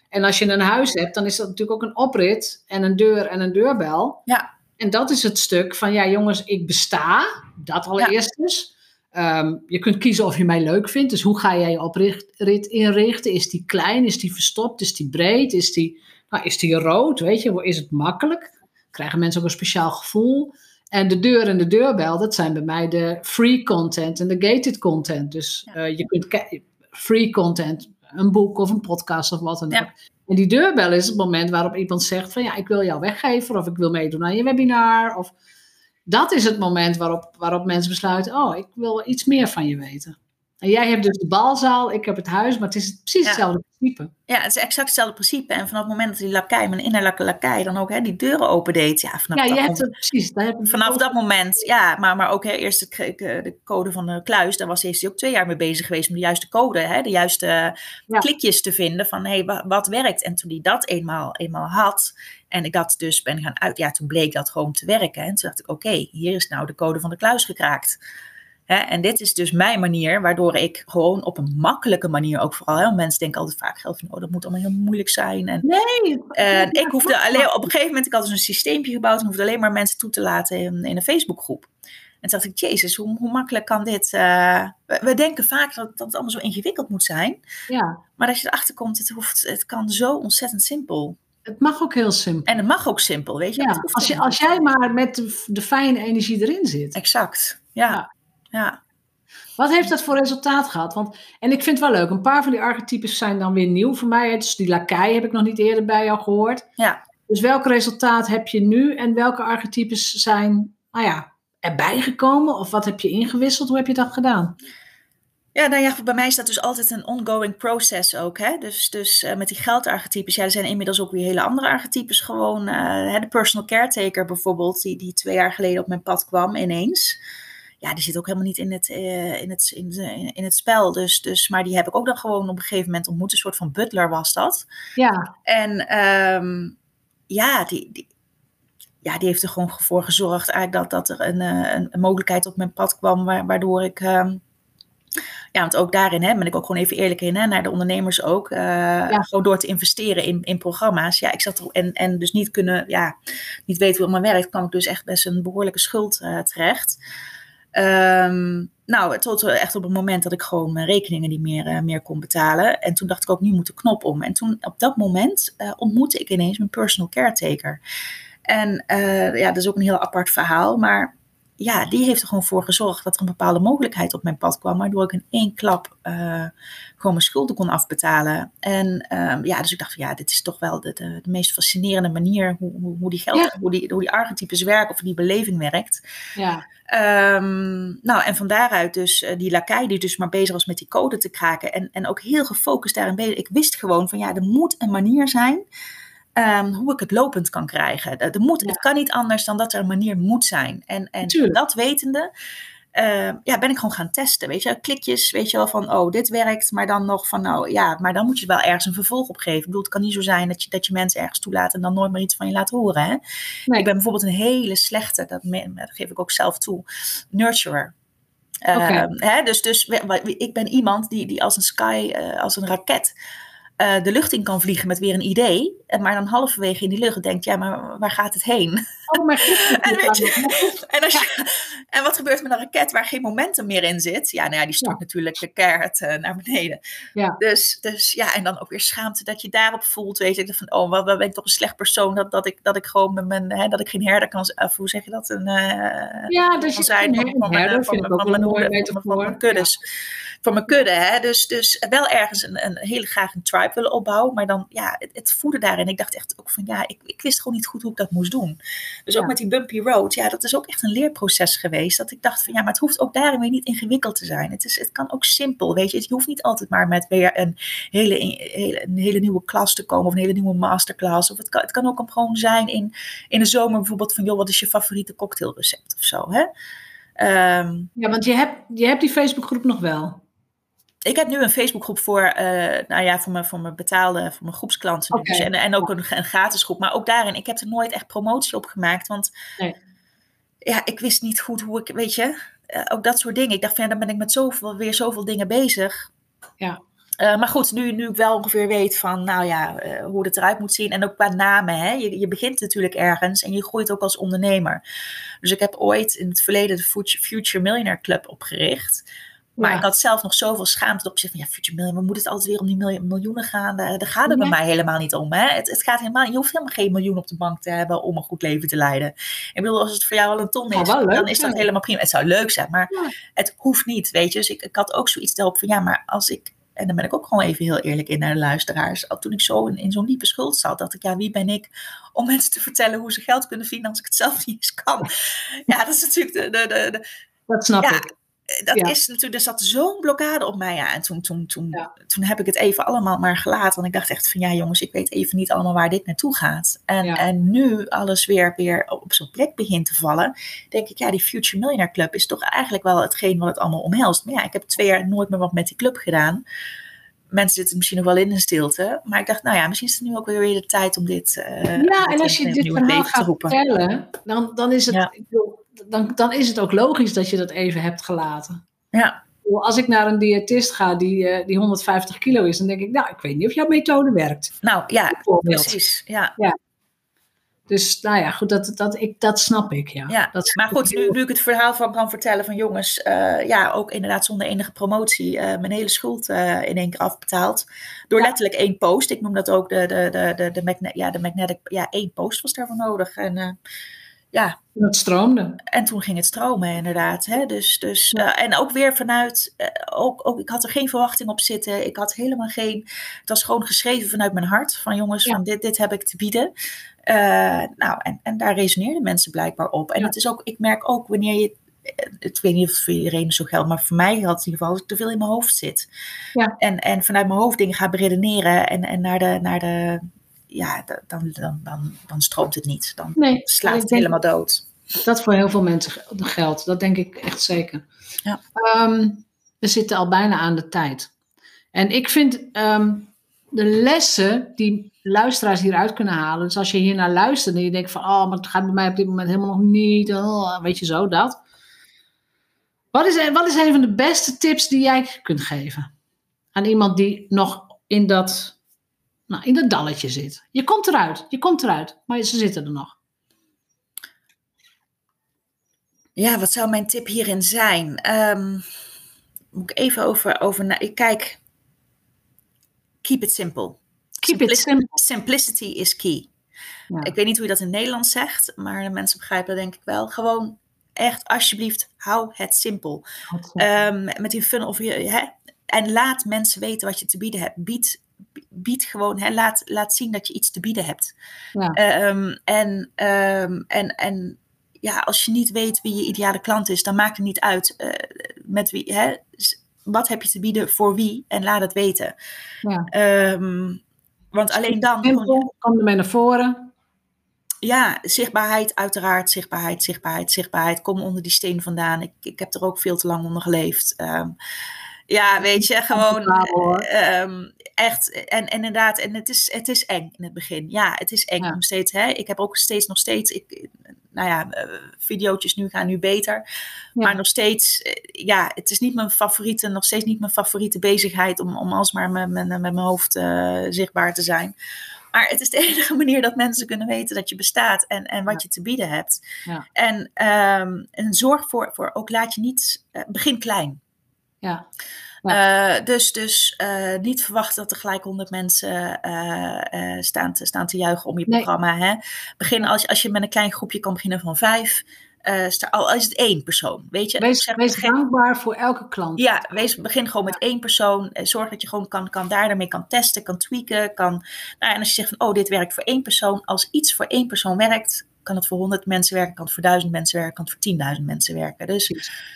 En als je een huis hebt, dan is dat natuurlijk ook een oprit en een deur en een deurbel. Ja. En dat is het stuk van, ja jongens, ik besta. Dat allereerst dus. Ehm, je kunt kiezen of je mij leuk vindt. Dus hoe ga jij je oprit inrichten? Is die klein? Is die verstopt? Is die breed? Is die, nou, is die rood? Weet je, is het makkelijk? Krijgen mensen ook een speciaal gevoel? En de deur en de deurbel, dat zijn bij mij de free content en de gated content. Dus uh, je kunt free content een boek of een podcast of wat dan ook. En die deurbel is het moment waarop iemand zegt van ja, ik wil jou weggeven of ik wil meedoen aan je webinar. Of dat is het moment waarop, waarop mensen besluiten, oh, ik wil iets meer van je weten. En jij hebt dus de balzaal, ik heb het huis, maar het is precies hetzelfde principe. Ja, het is exact hetzelfde principe. En vanaf het moment dat die lakij, mijn innerlijke lakij, dan ook hè, die deuren opendeed. Ja, vanaf ja, dat hebt het precies. Daar heb vanaf dat moment, ja, maar, maar ook hè, eerst de code van de kluis, daar was hij ook twee jaar mee bezig geweest om de juiste code, hè, de juiste klikjes te vinden van hé, hey, wat, werkt. En toen hij dat eenmaal, eenmaal had, en ik dat dus ben gaan uit, ja, toen bleek dat gewoon te werken. En toen dacht ik, oké, hier is nou de code van de kluis gekraakt. Hè, en dit is dus mijn manier, waardoor ik gewoon op een makkelijke manier ook vooral, hè, mensen denken altijd vaak geld van, oh, dat moet allemaal heel moeilijk zijn. En, nee. En ik hoefde alleen, op een gegeven moment, ik had dus een systeempje gebouwd en hoefde alleen maar mensen toe te laten in, in een Facebookgroep. En toen dacht ik, jezus, hoe, hoe makkelijk kan dit? Uh, we, denken vaak dat, dat het allemaal zo ingewikkeld moet zijn. Ja. Maar als je erachter komt, het, hoeft, het kan zo ontzettend simpel. Het mag ook heel simpel. En het mag ook simpel, weet je. Ja, als, je als jij maar met de, de, fijne energie erin zit. Exact, ja. ja. Ja. Wat heeft dat voor resultaat gehad? Want, en ik vind het wel leuk, een paar van die archetypes zijn dan weer nieuw voor mij. Dus die lakai heb ik nog niet eerder bij jou gehoord. Ja. Dus welk resultaat heb je nu en welke archetypes zijn nou ja, erbij gekomen? Of wat heb je ingewisseld? Hoe heb je dat gedaan? Ja, nou ja, bij mij is dat dus altijd een ongoing process ook. Hè? Dus, dus uh, met die geldarchetypes, ja, er zijn inmiddels ook weer hele andere archetypes gewoon. Uh, de personal caretaker bijvoorbeeld, die, die twee jaar geleden op mijn pad kwam ineens ja, die zit ook helemaal niet in het, uh, in het, in, in, het spel. Dus, dus, maar die heb ik ook dan gewoon op een gegeven moment ontmoet. Een soort van butler was dat. Ja. En um, ja, die, die, ja, die heeft er gewoon voor gezorgd eigenlijk dat, dat er een, een, een mogelijkheid op mijn pad kwam. Waardoor ik... Um, ja, want ook daarin hè, ben ik ook gewoon even eerlijk in, hè, naar de ondernemers ook. Uh, ja. Gewoon door te investeren in, in programma's. Ja, ik zat er en, en dus niet kunnen, ja, niet weten hoe het maar werkt, kwam ik dus echt best een behoorlijke schuld uh, terecht. Um, nou, tot echt op het moment dat ik gewoon mijn rekeningen niet meer, uh, meer kon betalen. En toen dacht ik ook, nu moet de knop om. En toen op dat moment uh, ontmoette ik ineens mijn personal caretaker. En ja, dat is ook een heel apart verhaal. Maar ja, die heeft er gewoon voor gezorgd dat er een bepaalde mogelijkheid op mijn pad kwam. Waardoor ik in één klap gewoon mijn schulden kon afbetalen. En um, ja, dus ik dacht van ja, dit is toch wel de, de, de meest fascinerende manier hoe, hoe, hoe die geld, hoe, die, hoe die archetypes werken of die beleving werkt. Ja. Um, nou, en van daaruit dus uh, die lakai die dus maar bezig was met die code te kraken. En, en ook heel gefocust daarin bezig. Ik wist gewoon van ja, er moet een manier zijn um, hoe ik het lopend kan krijgen. Er moet, Het kan niet anders dan dat er een manier moet zijn. En, en dat wetende uh, ja, ben ik gewoon gaan testen. Weet je, klikjes, weet je wel, van oh, dit werkt, maar dan nog van nou ja, maar dan moet je wel ergens een vervolg op geven. Ik bedoel, het kan niet zo zijn dat je, dat je mensen ergens toelaat en dan nooit meer iets van je laat horen. Hè? Ik ben bijvoorbeeld een hele slechte, dat, dat geef ik ook zelf toe, nurturer. Okay. Uh, hè, dus, dus ik ben iemand die, die als een sky, uh, als een raket uh, de lucht in kan vliegen met weer een idee. Maar dan halverwege in die lucht denkt, ja, maar waar gaat het heen? Oh, maar en, en, als je, en wat gebeurt met een raket waar geen momentum meer in zit? Ja, nou ja, die stort ja. natuurlijk de keihard uh, naar beneden. Ja. Dus, dus ja, en dan ook weer schaamte dat je daarop voelt. Weet je, van, oh, wat, wat ben ik toch een slecht persoon dat, dat, ik, dat ik gewoon met mijn, hè, dat ik geen herder kan, of hoe zeg je dat? Een, uh, ja, dus je zijn van, van, herder, van, van, van, mijn, van mijn kuddes. Voor mijn kudde, hè. Dus, dus wel ergens een, een hele graag een tribe willen opbouwen, maar dan, ja, het, het daarin. Ik dacht echt ook van, ja, ik, ik wist gewoon niet goed hoe ik dat moest doen. Dus ook met die bumpy road, ja, dat is ook echt een leerproces geweest. Dat ik dacht van, ja, maar het hoeft ook daarin weer niet ingewikkeld te zijn. Het, is, het kan ook simpel, weet je. Je hoeft niet altijd maar met weer een hele, hele, een hele nieuwe klas te komen of een hele nieuwe masterclass. Of het kan, het kan ook gewoon zijn in, in de zomer bijvoorbeeld van, joh, wat is je favoriete cocktailrecept of zo, hè? Um, ja, want je hebt, je hebt die Facebookgroep nog wel ik heb nu een Facebookgroep voor, uh, nou ja, voor mijn, voor mijn betaalde, voor mijn groepsklanten. Okay. Dus, en, en ook een, een, gratis groep. Maar ook daarin, ik heb er nooit echt promotie op gemaakt. Want nee. ja, ik wist niet goed hoe ik, weet je, uh, ook dat soort dingen. Ik dacht van ja, dan ben ik met zoveel, weer zoveel dingen bezig. Ja. Uh, maar goed, nu, nu ik wel ongeveer weet van, nou ja, uh, hoe het eruit moet zien. En ook qua namen, hè. Je, je begint natuurlijk ergens en je groeit ook als ondernemer. Dus ik heb ooit in het verleden de Future Millionaire Club opgericht. Maar ik had zelf nog zoveel schaamte op zich van ja, future million, we moeten het altijd weer om die miljoenen gaan. Daar, daar gaat het bij mij helemaal niet om. Hè? Het, het, gaat helemaal, je hoeft helemaal geen miljoen op de bank te hebben om een goed leven te leiden. Ik bedoel, als het voor jou al een ton is, leuk, dan is dat helemaal prima. Het zou leuk zijn, maar het hoeft niet, weet je. Dus ik, ik had ook zoiets daarop van ja, maar als ik en dan ben ik ook gewoon even heel eerlijk in naar de luisteraars. Toen ik zo in, in zo'n diepe schuld zat, dacht ik, ja, wie ben ik om mensen te vertellen hoe ze geld kunnen verdienen als ik het zelf niet eens kan? Ja, dat is natuurlijk de. de, de, de dat snap ja, ik dat is natuurlijk, er zat zo'n blokkade op mij. Ja. En toen, toen, toen, toen heb ik het even allemaal maar gelaten. Want ik dacht echt van ja, jongens, ik weet even niet allemaal waar dit naartoe gaat. En, en nu alles weer, weer op zijn plek begint te vallen, denk ik, ja, die Future Millionaire Club is toch eigenlijk wel hetgeen wat het allemaal omhelst. Maar ja, ik heb twee jaar nooit meer wat met die club gedaan. Mensen zitten misschien nog wel in een stilte. Maar ik dacht, nou ja, misschien is het nu ook weer de tijd om dit. Uh, ja, en als je dit verhaal gaat vertellen, dan, dan is het. Ik bedoel, dan, dan is het ook logisch dat je dat even hebt gelaten. Ja. Als ik naar een diëtist ga die, uh, die 150 kilo is, dan denk ik, nou, ik weet niet of jouw methode werkt. Nou ja, precies. Ja. ja. Dus nou ja, goed, dat, dat, ik, dat snap ik. Ja. ja dat maar goed, nu, nu ik het verhaal van kan vertellen van jongens, uh, ja, ook inderdaad zonder enige promotie, uh, mijn hele schuld uh, in één keer afbetaald. Door ja. letterlijk één post. Ik noem dat ook de, de, de, de, de, magnet, ja, de magnetic, ja, één post was daarvoor nodig. En ja. En het stroomde. En toen ging het stromen, inderdaad. Hè? Dus, dus, uh, en ook weer vanuit, uh, ook, ook, ik had er geen verwachting op zitten. Ik had helemaal geen, het was gewoon geschreven vanuit mijn hart. Van jongens, ja. van dit, dit heb ik te bieden. Uh, nou, en, en daar resoneerden mensen blijkbaar op. En ja. het is ook, ik merk ook wanneer je, ik weet niet of het voor iedereen zo geldt, maar voor mij geldt in ieder geval te veel in mijn hoofd zit. Ja. En, en vanuit mijn hoofd dingen ga beredeneren en, en naar de, naar de ja, dan, dan, dan, dan stroomt het niet. Dan nee, slaat het helemaal dood. Dat voor heel veel mensen geldt. Dat denk ik echt zeker. Ja. Um, we zitten al bijna aan de tijd. En ik vind um, de lessen die luisteraars hieruit kunnen halen. Dus als je hier naar luistert en je denkt van... Oh, maar het gaat bij mij op dit moment helemaal nog niet. Oh, weet je zo, dat. Wat is, wat is een van de beste tips die jij kunt geven? Aan iemand die nog in dat nou, in dat dalletje zit. Je komt eruit, je komt eruit, maar ze zitten er nog. Ja, wat zou mijn tip hierin zijn? Um, moet ik even over, over ik kijk. Keep it simple. Keep it simple. Simplicity is key. Ja. Ik weet niet hoe je dat in het Nederlands zegt, maar de mensen begrijpen dat denk ik wel. Gewoon echt, alsjeblieft, hou het simpel. Um, met die fun of je, hè, en laat mensen weten wat je te bieden hebt. Bied bied gewoon, hè, laat, laat zien dat je iets te bieden hebt. Ja. Um, en, um, en, en ja, als je niet weet wie je ideale klant is, dan maakt het niet uit uh, met wie, hè, wat heb je te bieden voor wie en laat het weten. Ja. Um, want alleen dan. Simpel, kom ermee naar voren. Ja, zichtbaarheid, uiteraard. Zichtbaarheid, zichtbaarheid, zichtbaarheid. Kom onder die steen vandaan. Ik, ik heb er ook veel te lang onder geleefd. Um, ja, weet je, gewoon. Um, echt, en, en inderdaad, en het is, het is eng in het begin. Ja, het is eng ja. nog steeds. Hè? Ik heb ook steeds nog steeds, ik, nou ja, uh, videootjes nu gaan nu beter. Ja. Maar nog steeds, uh, ja, het is niet mijn favoriete, nog steeds niet mijn favoriete bezigheid om, om alsmaar met, met, met mijn hoofd uh, zichtbaar te zijn. Maar het is de enige manier dat mensen kunnen weten dat je bestaat en, en wat ja. je te bieden hebt. En, um, en zorg voor, voor, ook laat je niet, begin klein. Ja. Ja. Uh, dus dus uh, niet verwachten dat er gelijk honderd mensen uh, staan, te, staan te juichen om je nee. programma. Hè? Begin als, als je met een klein groepje kan beginnen van vijf. al is het één persoon, weet je. Wees, zeg, wees begin, dankbaar voor elke klant. Ja, wees, begin gewoon met één persoon. zorg dat je gewoon kan, kan daar daarmee kan testen, kan tweaken. Kan, nou, en als je zegt van, oh, dit werkt voor één persoon. Als iets voor één persoon werkt, kan het voor 100 mensen werken, kan het voor 1000 mensen werken, kan het voor 10.000 mensen werken. Dus,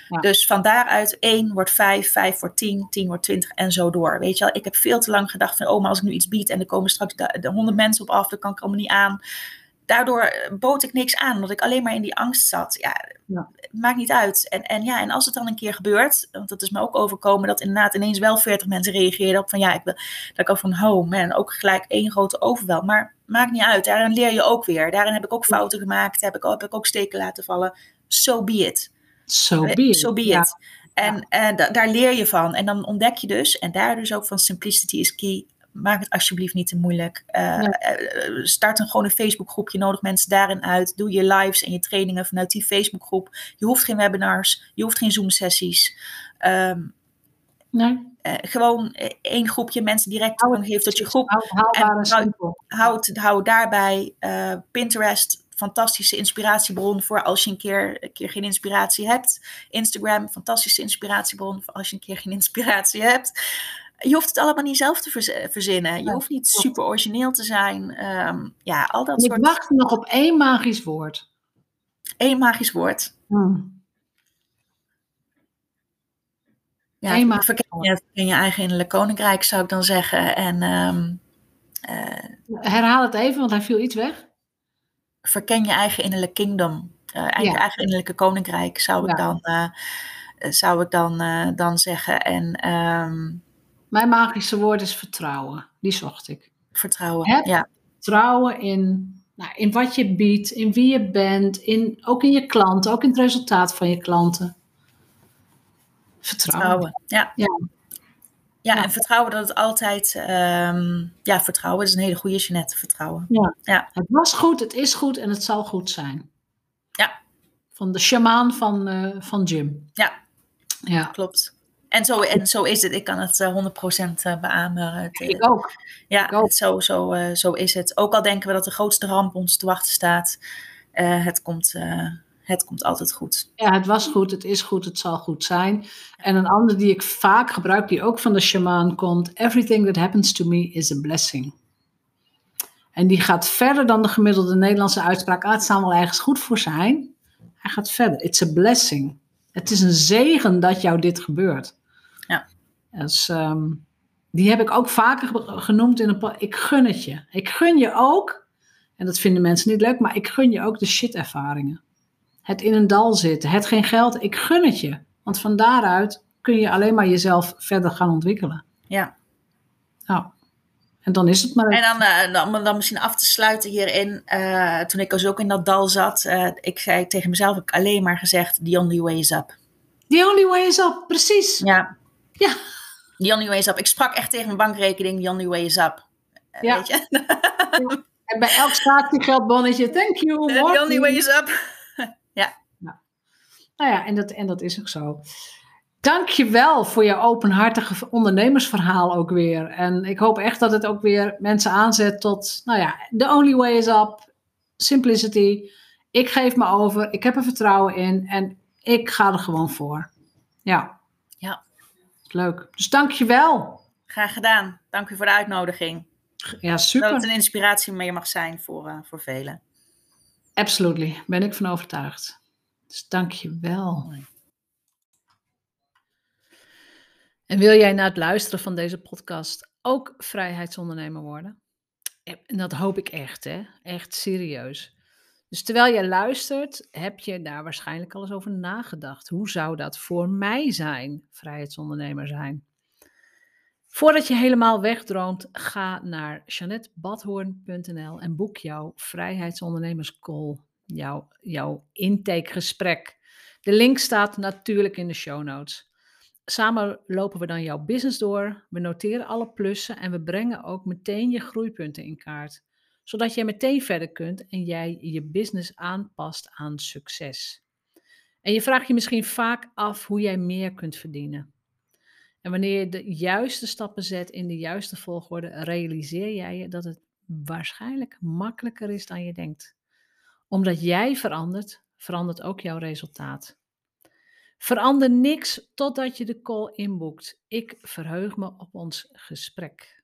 ja. dus van daaruit 1 wordt 5, 5 wordt 10, 10 wordt 20 en zo door. Weet je wel, ik heb veel te lang gedacht van, oh, maar als ik nu iets bied en er komen straks de, de 100 mensen op af, dan kan ik allemaal niet aan. Daardoor bood ik niks aan, omdat ik alleen maar in die angst zat. Ja, ja. maakt niet uit. En, en ja, en als het dan een keer gebeurt, want dat is me ook overkomen, dat inderdaad ineens wel 40 mensen reageerden op van ja, ik wil, dat ik al van, oh man, ook gelijk één grote overwel. Maar maakt niet uit, daarin leer je ook weer. Daarin heb ik ook fouten gemaakt, heb ik, heb ik ook steken laten vallen. So be it. So be it. So be it. Ja. En, en da daar leer je van. En dan ontdek je dus, en daar dus ook van simplicity is key. Maak het alsjeblieft niet te moeilijk. Uh, ja. start een gewoon een Facebookgroepje, nodig mensen daarin uit. Doe je lives en je trainingen vanuit die Facebookgroep. Je hoeft geen webinars, je hoeft geen Zoom-sessies. Um, nee. Uh, gewoon één groepje mensen direct toegang geeft tot je groep. Hou, en houd, houd daarbij uh, Pinterest, fantastische inspiratiebron voor als je een keer, een keer geen inspiratie hebt. Instagram, fantastische inspiratiebron voor als je een keer geen inspiratie hebt. Je hoeft het allemaal niet zelf te verzinnen. Je hoeft niet super origineel te zijn. Um, ja, al dat soort... Ik wacht nog op één magisch woord. Eén magisch woord. Hmm. Ja, Eén magisch verken, woord. je, je eigen innerlijk koninkrijk, zou ik dan zeggen. En, um, Herhaal het even, want hij viel iets weg. Verken je eigen innerlijk kingdom. Uh, eigen, eigen innerlijke koninkrijk, zou ik dan, uh, zou ik dan, dan zeggen. En... Um, mijn magische woord is vertrouwen. Die zocht ik. Vertrouwen, Heb ja. Vertrouwen in, nou, in wat je biedt, in wie je bent, in, ook in je klanten, ook in het resultaat van je klanten. Vertrouwen. vertrouwen ja. ja. Ja, en vertrouwen dat het altijd. Um, ja, vertrouwen is een hele goede Jeanette. Vertrouwen. Ja. ja. Het was goed, het is goed en het zal goed zijn. Ja. Van de shamaan van, uh, van Jim. Ja. Ja. Klopt. En zo, en zo is het. Ik kan het uh, 100% beamen. Het, ik ook. Ja, ik ook. Het, zo, zo, uh, zo is het. Ook al denken we dat de grootste ramp ons te wachten staat. Uh, het, komt, het komt altijd goed. Ja, het was goed, het is goed, het zal goed zijn. En een ander die ik vaak gebruik, die ook van de shamaan komt. Everything that happens to me is a blessing. En die gaat verder dan de gemiddelde Nederlandse uitspraak. Ah, het zal wel ergens goed voor zijn. Hij gaat verder. It's a blessing. Het is een zegen dat jou dit gebeurt. Dus, um, die heb ik ook vaker genoemd in een. Ik gun het je. Ik gun je ook, en dat vinden mensen niet leuk, maar ik gun je ook de shit-ervaringen. Het in een dal zitten, het geen geld, ik gun het je. Want van daaruit kun je alleen maar jezelf verder gaan ontwikkelen. Ja. Nou, en dan is het maar. En dan, uh, dan, dan misschien af te sluiten hierin. Uh, toen ik dus ook in dat dal zat, uh, ik zei tegen mezelf ik alleen maar gezegd: The only way is up. The only way is up, precies. Ja. Ja. The only way is up. Ik sprak echt tegen mijn bankrekening, the only way is up. Ja. Weet je? ja. En bij elk statiegeldbonnetje, thank you. The only way is up. ja. Nou. nou ja, en dat, en dat is ook zo. Dank je wel voor je openhartige ondernemersverhaal ook weer. En ik hoop echt dat het ook weer mensen aanzet tot, nou ja, the only way is up. Simplicity. Ik geef me over. Ik heb er vertrouwen in. En ik ga er gewoon voor. Ja. Ja. Leuk. Dus dank je wel. Graag gedaan. Dank u voor de uitnodiging. Ja, super. Dat het een inspiratie meer mag zijn voor, uh, voor velen. Absolutely. Ben ik van overtuigd. Dus dank je wel. En wil jij na het luisteren van deze podcast ook vrijheidsondernemer worden? En dat hoop ik echt, hè? Echt serieus. Dus terwijl je luistert, heb je daar waarschijnlijk al eens over nagedacht. Hoe zou dat voor mij zijn, vrijheidsondernemer zijn? Voordat je helemaal wegdroomt, ga naar janettebadhoorn.nl en boek jouw vrijheidsondernemerscall, jouw, jouw intakegesprek. De link staat natuurlijk in de show notes. Samen lopen we dan jouw business door, we noteren alle plussen en we brengen ook meteen je groeipunten in kaart zodat jij meteen verder kunt en jij je business aanpast aan succes. En je vraagt je misschien vaak af hoe jij meer kunt verdienen. En wanneer je de juiste stappen zet in de juiste volgorde, realiseer jij je dat het waarschijnlijk makkelijker is dan je denkt. Omdat jij verandert, verandert ook jouw resultaat. Verander niks totdat je de call inboekt. Ik verheug me op ons gesprek.